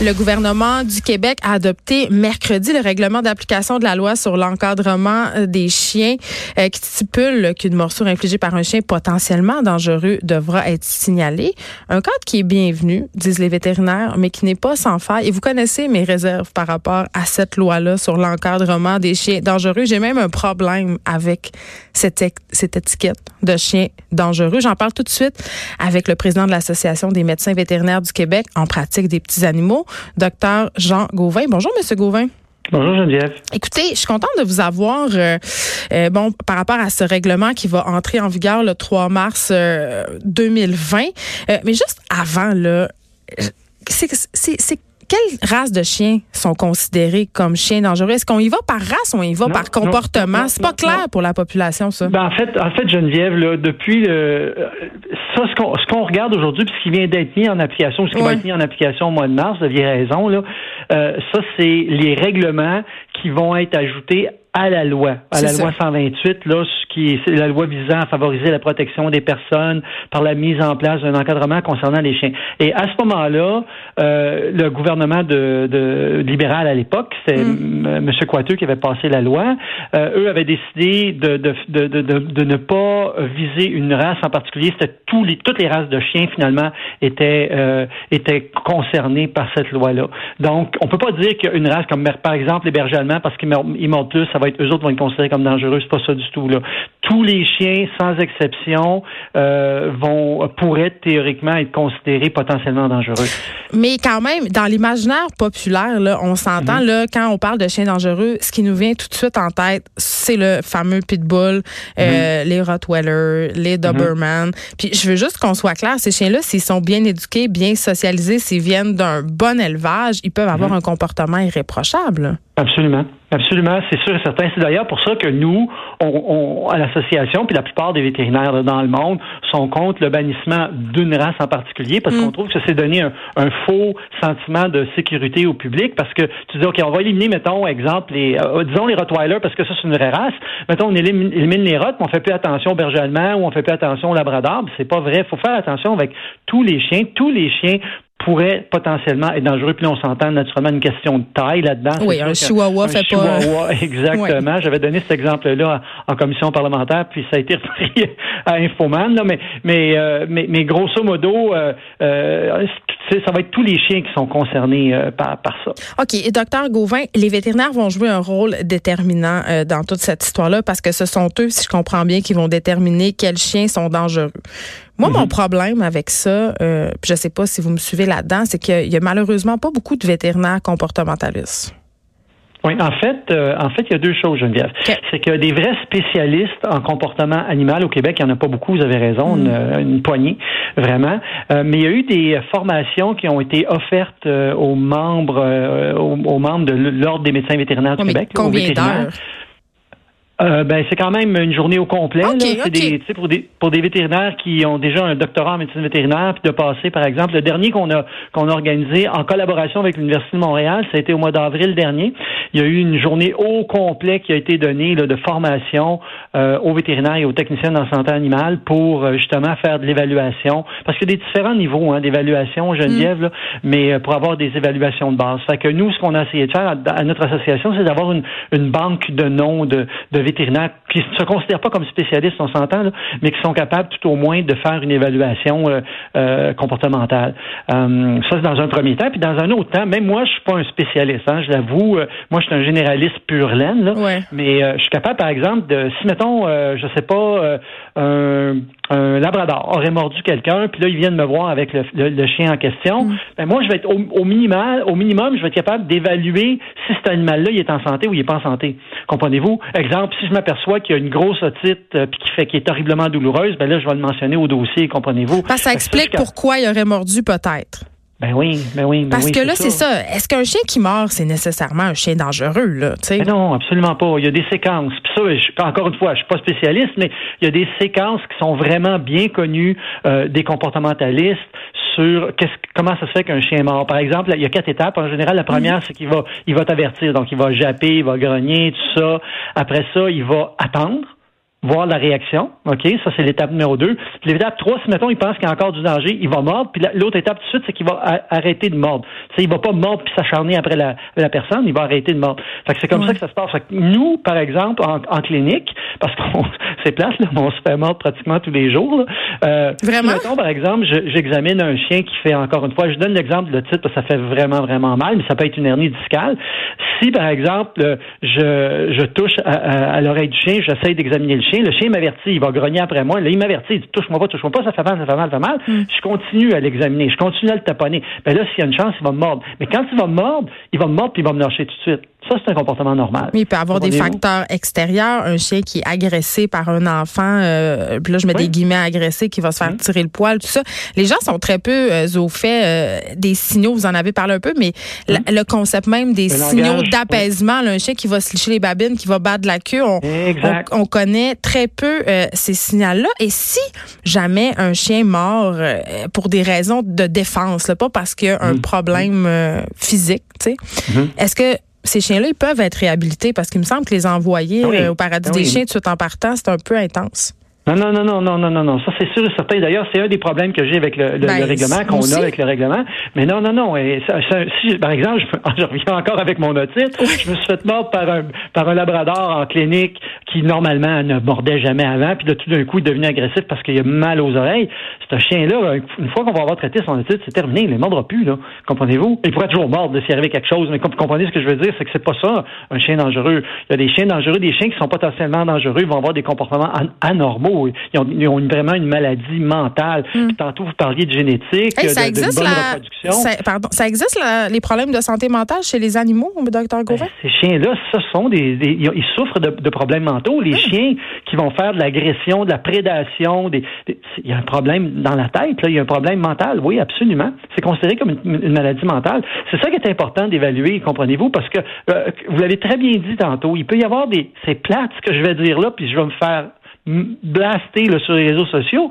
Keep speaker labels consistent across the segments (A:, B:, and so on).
A: Le gouvernement du Québec a adopté mercredi le règlement d'application de la loi sur l'encadrement euh, des chiens euh, qui stipule qu'une morsure infligée par un chien potentiellement dangereux devra être signalée. Un cadre qui est bienvenu, disent les vétérinaires, mais qui n'est pas sans faille. Et vous connaissez mes réserves par rapport à cette loi-là sur l'encadrement des chiens dangereux. J'ai même un problème avec cette, cette étiquette de chien dangereux. J'en parle tout de suite avec le président de l'Association des médecins vétérinaires du Québec en pratique des petits animaux, docteur Jean Gauvin. Bonjour, Monsieur Gauvin.
B: Bonjour Geneviève.
A: Écoutez, je suis contente de vous avoir. Euh, euh, bon, par rapport à ce règlement qui va entrer en vigueur le 3 mars 2020, euh, mais juste avant là, c'est quelles races de chiens sont considérées comme chiens dangereux? Est-ce qu'on y va par race ou on y va par comportement? C'est pas clair pour la population, ça.
B: Ben, en fait, en fait, Geneviève, là, depuis le, ça, ce qu'on, ce qu'on regarde aujourd'hui, puis ce qui vient d'être mis en application, ce qui va être mis en application au mois de mars, vous aviez raison, là, euh, ça, c'est les règlements qui vont être ajoutés à la loi, à la loi 128, là, ce qui est la loi visant à favoriser la protection des personnes par la mise en place d'un encadrement concernant les chiens. Et à ce moment-là, euh, le gouvernement de, de libéral à l'époque, c'est mm. M. Coiteux qui avait passé la loi, euh, eux avaient décidé de, de, de, de, de ne pas viser une race en particulier. C'était tous les, toutes les races de chiens finalement étaient euh, étaient concernées par cette loi-là. Donc, on peut pas dire qu'une race comme par exemple les bergers allemands, parce qu'ils mordent plus, ça va eux autres vont être considérés comme dangereux. C'est pas ça du tout. Là. Tous les chiens, sans exception, euh, vont pourraient théoriquement être considérés potentiellement dangereux.
A: Mais quand même, dans l'imaginaire populaire, là, on s'entend mhm. là quand on parle de chiens dangereux, ce qui nous vient tout de suite en tête, c'est le fameux pitbull, euh, mhm. les Rottweiler, les mhm. Doberman. Puis je veux juste qu'on soit clair, ces chiens-là, s'ils sont bien éduqués, bien socialisés, s'ils viennent d'un bon élevage, ils peuvent avoir un comportement irréprochable.
B: Absolument. Absolument, c'est sûr et certain. C'est d'ailleurs pour ça que nous, on, à l'association, puis la plupart des vétérinaires dans le monde, sont contre le bannissement d'une race en particulier, parce qu'on mm. trouve que c'est donner un, faux sentiment de sécurité au public, parce que tu dis, OK, on va éliminer, mettons, exemple, les, euh, disons les Rottweilers, parce que ça, c'est une vraie race. Mettons, on élimine, les rottes, mais on fait plus attention au berger allemand ou on fait plus attention au labrador. C'est pas vrai. Il faut faire attention avec tous les chiens. Tous les chiens pourrait potentiellement être dangereux. Puis là, on s'entend naturellement une question de taille là-dedans.
A: Oui, un chihuahua fait
B: pas... exactement. J'avais donné cet exemple-là en, commission parlementaire, puis ça a été repris à Infoman. Là, mais, mais, euh, mais, mais, grosso modo, euh, euh, ça va être tous les chiens qui sont concernés par, par ça.
A: OK. Et docteur Gauvin, les vétérinaires vont jouer un rôle déterminant dans toute cette histoire-là parce que ce sont eux, si je comprends bien, qui vont déterminer quels chiens sont dangereux. Moi, mon mhm. problème avec ça, euh, je sais pas si vous me suivez là-dedans, c'est qu'il y a malheureusement pas beaucoup de vétérinaires comportementalistes.
B: Oui, en fait, euh, en fait, il y a deux choses, Geneviève. C'est que des vrais spécialistes en comportement animal au Québec, il n'y en a pas beaucoup, vous avez raison, une, mm. poignée, vraiment. Euh, mais il y a eu des formations qui ont été offertes euh, aux membres, aux, membres de l'Ordre des médecins vétérinaires du Québec.
A: Combien d'heures?
B: Euh, ben, c'est quand même une journée au complet. c'est des, pour des pour des vétérinaires qui ont déjà un doctorat en médecine vétérinaire, puis de passer, par exemple, le dernier qu'on a qu'on a organisé en collaboration avec l'Université de Montréal, ça a été au mois d'avril dernier. Il y a eu une journée au complet qui a été donnée là, de formation euh, aux vétérinaires et aux techniciens en santé animale pour euh, justement faire de l'évaluation. Parce qu'il y a des différents niveaux hein, d'évaluation, Geneviève, mm. mais euh, pour avoir des évaluations de base. Fait que nous, ce qu'on a essayé de faire à, notre association, c'est d'avoir une, une banque de noms de, de vétérinaires qui ne se considèrent pas comme spécialistes, on s'entend, mais qui sont capables tout au moins de faire une évaluation euh, euh, comportementale. Euh, ça, c'est dans un premier temps. Puis dans un autre temps, même moi, je suis pas un spécialiste, hein, je l'avoue. moi, je suis un généraliste pur laine, là, mais je suis capable, par exemple, de, si, mettons, je sais pas, un, un labrador aurait mordu quelqu'un, puis là, ils viennent me voir avec le, chien en question, mm. ben moi, je vais être au, au, minimal, au minimum, je vais être capable d'évaluer si cet animal-là, il est en santé ou il est pas en santé. Comprenez-vous? Exemple, si je m'aperçois qu'il y a une grosse otite euh, puis qui fait qui est horriblement douloureuse, ben là, je vais le mentionner au dossier, comprenez-vous?
A: ça explique pourquoi il aurait mordu peut-être.
B: Ben oui, ben oui. Ben
A: Parce que là, c'est ça. Est-ce qu'un chien qui mord, c'est nécessairement un chien dangereux, là?
B: Ben non, absolument pas. Il y a des séquences. Puis ça, encore une fois, je suis pas spécialiste, mais il y a des séquences qui sont vraiment bien connues euh, des comportementalistes sur comment ça se fait qu'un chien mort. Par exemple, il y a quatre étapes. En général, la première, mhm. c'est qu'il va, il va t'avertir. Donc, il va japper, il va grogner, tout ça. Après ça, il va attendre voir la réaction. OK, ça c'est l'étape numéro deux. Puis l'étape trois, si mettons, il pense qu'il y a encore du danger, il va mordre. Puis l'autre étape tout de suite, c'est qu'il va arrêter de mordre. Il il va pas mordre puis s'acharner après la, la, personne, il va arrêter de mordre. Fait que c'est comme ça que ça se passe. Fait que nous, par exemple, en, en clinique, parce qu'on c'est place, là, on se fait mordre pratiquement tous les jours. Là.
A: Euh, vraiment?
B: mettons, par exemple, j'examine un chien qui fait encore une fois, je donne l'exemple de titre parce que ça fait vraiment, vraiment mal, mais ça peut être une hernie discale. Si, par exemple, je, je touche à, à l'oreille du chien, j'essaie d'examiner le chien, le chien m'avertit, il va grogner après moi. Là, il m'avertit, il dit touche-moi pas, touche-moi pas, ça fait mal, ça fait mal, ça fait mal. Hmm. Je continue à l'examiner, je continue à le taponner. Ben là, s'il y a une chance, il va me Mais quand il va me mordre, il va me mordre puis il va me lâcher tout de suite. Ça, c'est un comportement normal.
A: il peut avoir des facteurs extérieurs. Un chien qui est agressé par un enfant, euh, puis là, je mets des guillemets agressé, qui va se faire tirer le poil, tout ça. Les gens sont très peu euh, au fait euh, des signaux, vous en avez parlé un peu, mais le concept même des signaux d'apaisement, un chien qui va se licher les babines, qui va battre la queue, on, on, connaît très peu euh, ces signaux-là. Et si jamais un chien mort pour des raisons de défense, là, pas parce qu'il y a un mm. problème physique, tu sais, mm-hmm. est-ce que ces chiens-là, ils peuvent être réhabilités parce qu'il me semble que les envoyer ah euh, au paradis ah des chiens tout de suite en partant, c'est un peu intense.
B: Non, non, non, non, non, non, non, non. Ça, c'est sûr et certain. D'ailleurs, c'est un des problèmes que j'ai avec le, ben, règlement, qu'on a avec le règlement. Mais non, non, non. Et si, par exemple, je, reviens encore avec mon otite, je me suis fait mordre par un, par un labrador en clinique qui, normalement, ne mordait jamais avant. Puis là, tout d'un coup, il est devenu agressif parce qu'il a mal aux oreilles. C'est un chien-là, une fois qu'on va avoir traité son otite, c'est terminé. Il ne mordra plus, là. Comprenez-vous? Il pourrait toujours mordre s'il arrivait quelque chose. Mais comprenez ce que je veux dire, c'est que c'est pas ça, un chien dangereux. Il y a des chiens dangereux, des chiens qui sont potentiellement dangereux, ils vont avoir des comportements anormaux ils ont, vraiment une maladie mentale. Hmm. tantôt, vous parliez de génétique,
A: ça de, existe bonne reproduction. Ça, pardon, ça existe les problèmes de santé mentale chez les animaux, docteur Gauvin? Ben,
B: ces chiens-là, ce sont des, ils souffrent de, problèmes mentaux. Les hmm. chiens qui vont faire de l'agression, de la prédation, des, il y a un problème dans la tête, là, il y a un problème mental. Oui, absolument. C'est considéré comme une, maladie mentale. C'est ça qui est important d'évaluer, comprenez-vous, parce que euh, vous l'avez très bien dit tantôt, il peut y avoir des, c'est plate ce que je vais dire là, puis je vais me faire blaster sur les réseaux sociaux,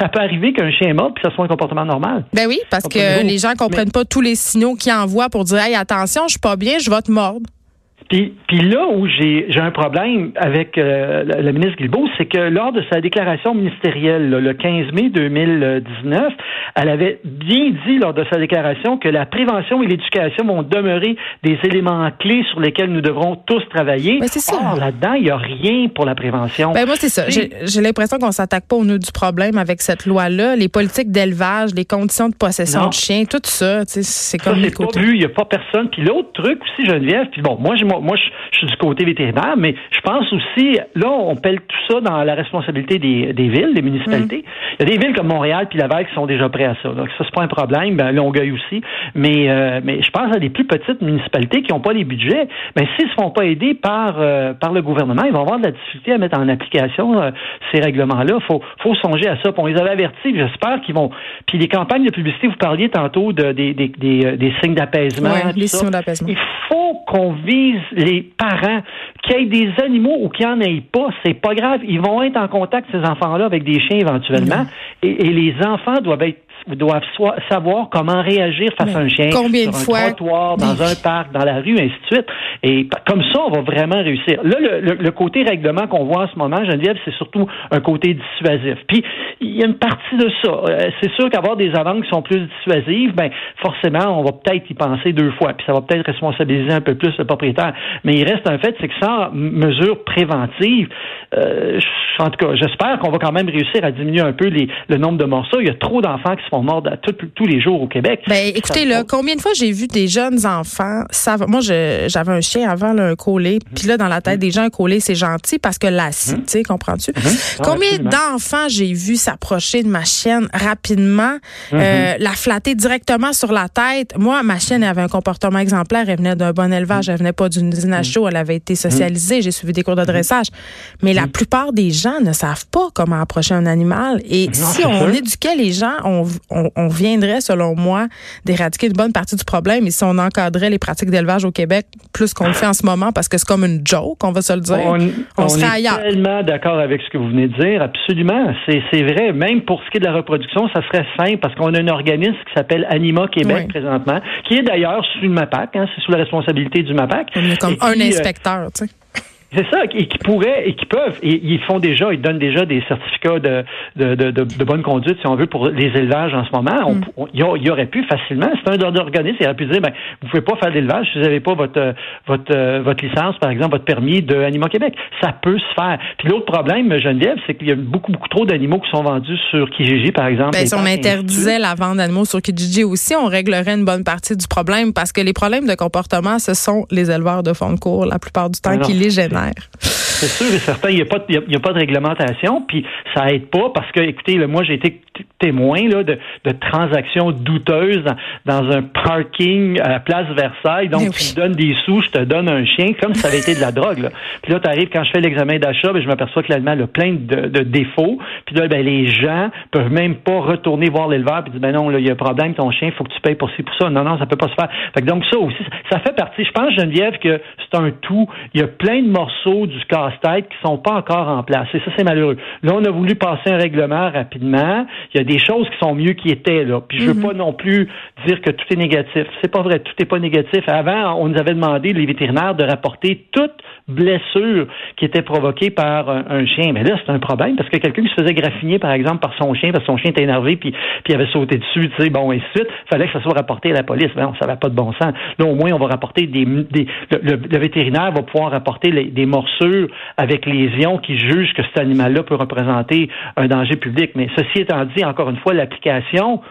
B: ça peut arriver qu'un chien est mort puis ça soit un comportement normal.
A: Ben oui, parce que les gens comprennent pas tous les signaux qu'ils envoient pour dire hey attention, je suis pas bien, je vais te mordre.
B: Puis, puis là où j'ai un problème avec euh, le, ministre Guilbeault, c'est que lors de sa déclaration ministérielle le 15 mai 2019, elle avait bien dit lors de sa déclaration que la prévention et l'éducation vont demeurer des éléments clés sur lesquels nous devrons tous travailler.
A: Ben, ça.
B: Or, là-dedans, il n'y a rien pour la prévention.
A: Ben, moi, c'est ça. J'ai l'impression qu'on s'attaque pas au nœud du problème avec cette loi-là. Les politiques d'élevage, les conditions de possession de chiens, tout ça, c'est comme...
B: Ça, pas vu, il n'y a pas personne. Puis l'autre truc aussi, Geneviève, puis bon, moi, je moi, je, suis du côté vétérinaire, mais je pense aussi, là, on pèle tout ça dans la responsabilité des, villes, des municipalités. Mm. Il y a des villes comme Montréal puis Laval qui sont déjà prêts à ça. Donc, ça, c'est pas un problème. Ben, Longueuil aussi. Mais, euh, mais je pense à des plus petites municipalités qui n'ont pas les budgets. Mais s'ils ne se font pas aider par, euh, par le gouvernement, ils vont avoir de la difficulté à mettre en application euh, ces règlements-là. Faut, faut songer à ça. on les avait avertis. J'espère qu'ils vont. Puis les campagnes de publicité, vous parliez tantôt de, des, des, des, signes d'apaisement.
A: les signes d'apaisement.
B: Il faut qu'on vise les parents, qu'il y ait des animaux ou qu'il n'y en ait pas, c'est pas grave. Ils vont être en contact, ces enfants-là, avec des chiens éventuellement. Et, et, les enfants doivent être doivent savoir comment réagir face à un chien
A: combien
B: sur
A: de
B: un
A: fois?
B: trottoir, dans un parc, dans la rue, ainsi de suite. Et comme ça, on va vraiment réussir. Là, le, côté règlement qu'on voit en ce moment, Geneviève, c'est surtout un côté dissuasif. Puis, il y a une partie de ça. Euh, c'est sûr qu'avoir des amendes qui sont plus dissuasives, ben forcément, on va peut-être y penser deux fois. Puis, ça va peut-être responsabiliser un peu plus le propriétaire. Mais il reste un fait, c'est que sans mesure préventive, euh, en tout cas, j'espère qu'on va quand même réussir à diminuer un peu les, le nombre de morceaux. Il y a trop d'enfants qui se font mordre tous les jours au Québec.
A: Ben, écoutez, là, combien de fois j'ai vu des jeunes enfants, ça, moi, j'avais un chien avant, un collet, puis là, dans la tête des gens, un collet, c'est gentil parce que l'acide, hum. tu sais, comprends-tu? Hum. Combien d'enfants j'ai vu s'approcher de ma chienne rapidement, euh, la flatter directement sur la tête? Moi, ma chienne avait un comportement exemplaire, elle venait d'un bon élevage, elle venait pas d'une usine à chaud, elle avait été socialisée, j'ai suivi des cours de dressage. Mais la plupart des gens ne savent pas comment approcher un animal. Et si on éduquait les gens, on, on, viendrait, selon moi, d'éradiquer une bonne partie du problème. Et si on encadrait les pratiques d'élevage au Québec plus qu'on le fait en ce moment, parce que c'est comme une joke, on va se le dire,
B: on, serait ailleurs. Je suis tellement d'accord avec ce que vous venez de dire, absolument. C'est vrai. Même pour ce qui est de la reproduction, ça serait simple parce qu'on a un organisme qui s'appelle Anima Québec présentement, qui est d'ailleurs sous le MAPAC, hein, c'est sous la responsabilité du MAPAC.
A: comme un euh, inspecteur, tu sais.
B: C'est ça, et qui pourraient, et qui peuvent, et ils font déjà, ils donnent déjà des certificats de, de, de, de bonne conduite, si on veut, pour les élevages en ce moment. Mm. On, il, aurait pu facilement, c'est un organisme, il aurait pu dire, ben, vous pouvez pas faire d'élevage si vous n'avez pas votre, votre, votre licence, par exemple, votre permis de Animaux Québec. Ça peut se faire. Puis l'autre problème, Geneviève, c'est qu'il y a beaucoup, beaucoup trop d'animaux qui sont vendus sur Kijiji, par exemple.
A: Ben, si on interdisait la vente d'animaux sur Kijiji aussi, on réglerait une bonne partie du problème parce que les problèmes de comportement, ce sont les éleveurs de fond de cours la plupart du temps qui les
B: C'est sûr et certain, il n'y a, a, pas de réglementation, puis ça aide pas parce que, écoutez, moi j'ai été témoin là, de, de transactions douteuses dans, un parking à la place Versailles. Donc, tu me donnes des sous, je te donne un chien, comme si ça avait été de la drogue. Là. Puis là, tu arrives, quand je fais l'examen d'achat, ben, je m'aperçois que l'animal a plein de, de, défauts. Puis là, ben, les gens peuvent même pas retourner voir l'éleveur et dire, ben non, il y a un problème, ton chien, il faut que tu payes pour ci, pour ça. Non, non, ça peut pas se faire. Fait que donc, ça aussi, ça fait partie. Je pense, Geneviève, que c'est un tout. Il y a plein de morceaux du casse-tête qui sont pas encore en place. Et ça, c'est malheureux. Là, on a voulu passer un règlement rapidement. Il y a des choses qui sont mieux qui étaient là. Puis je veux mhm. pas non plus dire que tout est négatif. C'est pas vrai, tout n'est pas négatif. Avant, on nous avait demandé les vétérinaires de rapporter toute blessure qui était provoquée par un, chien. Mais là, c'est un problème parce que quelqu'un qui se faisait graffiner, par exemple, par son chien, parce que son chien était énervé, puis, puis il avait sauté dessus, tu sais, bon, et suite, fallait que ça soit rapporté à la police. Ben, ça n'avait pas de bon sens. Là, au moins, on va rapporter des, des le, vétérinaire va pouvoir rapporter des morsures avec lésions qui jugent que cet animal-là peut représenter un danger public. Mais ceci étant dit, encore une fois, l'application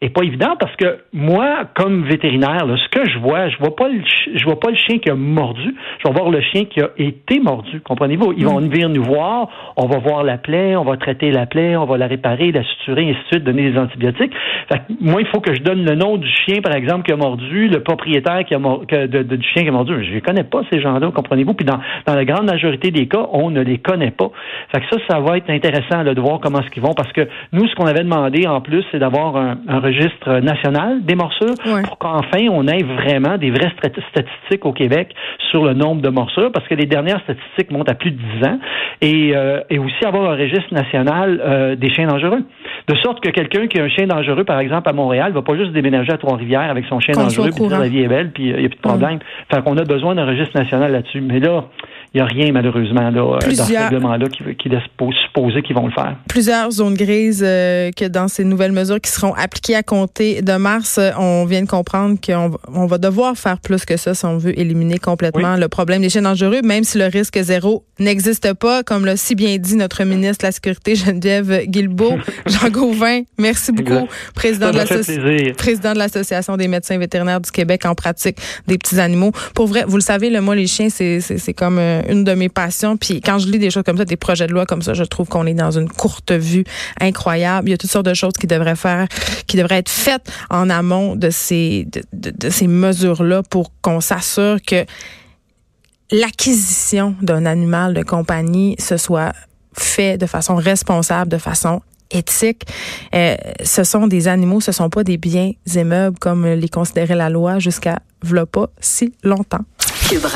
B: est pas évident parce que moi, comme vétérinaire, ce que je vois, je vois pas le je vois pas le chien qui a mordu, je vais voir le chien qui a été mordu. Comprenez-vous? Ils vont venir nous voir, on va voir la plaie, on va traiter la plaie, on va la réparer, la suturer, ainsi de suite, donner des antibiotiques. Fait moi, il faut que je donne le nom du chien, par exemple, qui a mordu, le propriétaire qui a de, du chien qui a mordu. Je ne connais pas ces gens-là, comprenez-vous? Puis dans, dans la grande majorité des cas, on ne les connaît pas. Fait que ça, ça va être intéressant de voir comment ce qu'ils vont, parce que nous, ce qu'on avait demandé en plus, c'est d'avoir un, un registre national des morsures pour qu'enfin on ait vraiment des vraies statistiques au Québec sur le nombre de morsures, parce que les dernières statistiques montent à plus de 10 ans, et, euh, et aussi avoir un registre national euh, des chiens dangereux. De sorte que quelqu'un qui a un chien dangereux, par exemple, à Montréal, va pas juste déménager à Trois-Rivières avec son chien dangereux, puis dire la vie est belle, puis il n'y a plus de problème. Fait qu'on a besoin d'un registre national là-dessus. Mais là, n'y a rien, malheureusement, là, euh, dans ce règlement-là qui, qui, laisse supposer qu'ils vont le faire.
A: Plusieurs zones grises euh, que dans ces nouvelles mesures qui seront appliquées à compter de mars, euh, on vient de comprendre qu'on on va devoir faire plus que ça si on veut éliminer complètement le problème des chiens dangereux, même si le risque zéro n'existe pas, comme l'a si bien dit notre ministre de la Sécurité, Geneviève Guilbeault. Jean Gauvin, merci beaucoup, président de, président de l'Association des médecins vétérinaires du Québec en pratique des petits animaux. Pour vrai, vous le savez, le moi, les chiens, c'est comme une de mes passions. Puis quand je lis des choses comme ça, des projets de loi comme ça, je trouve qu'on est dans une courte vue incroyable. Il y a toutes sortes de choses qui devraient faire, qui devraient être faites en amont de ces de, ces mesures-là pour qu'on s'assure que l'acquisition d'un animal de compagnie se soit fait de façon responsable, de façon éthique. Euh, ce sont des animaux, ce sont pas des biens immeubles comme les considérait la loi jusqu'à v'là pas si longtemps.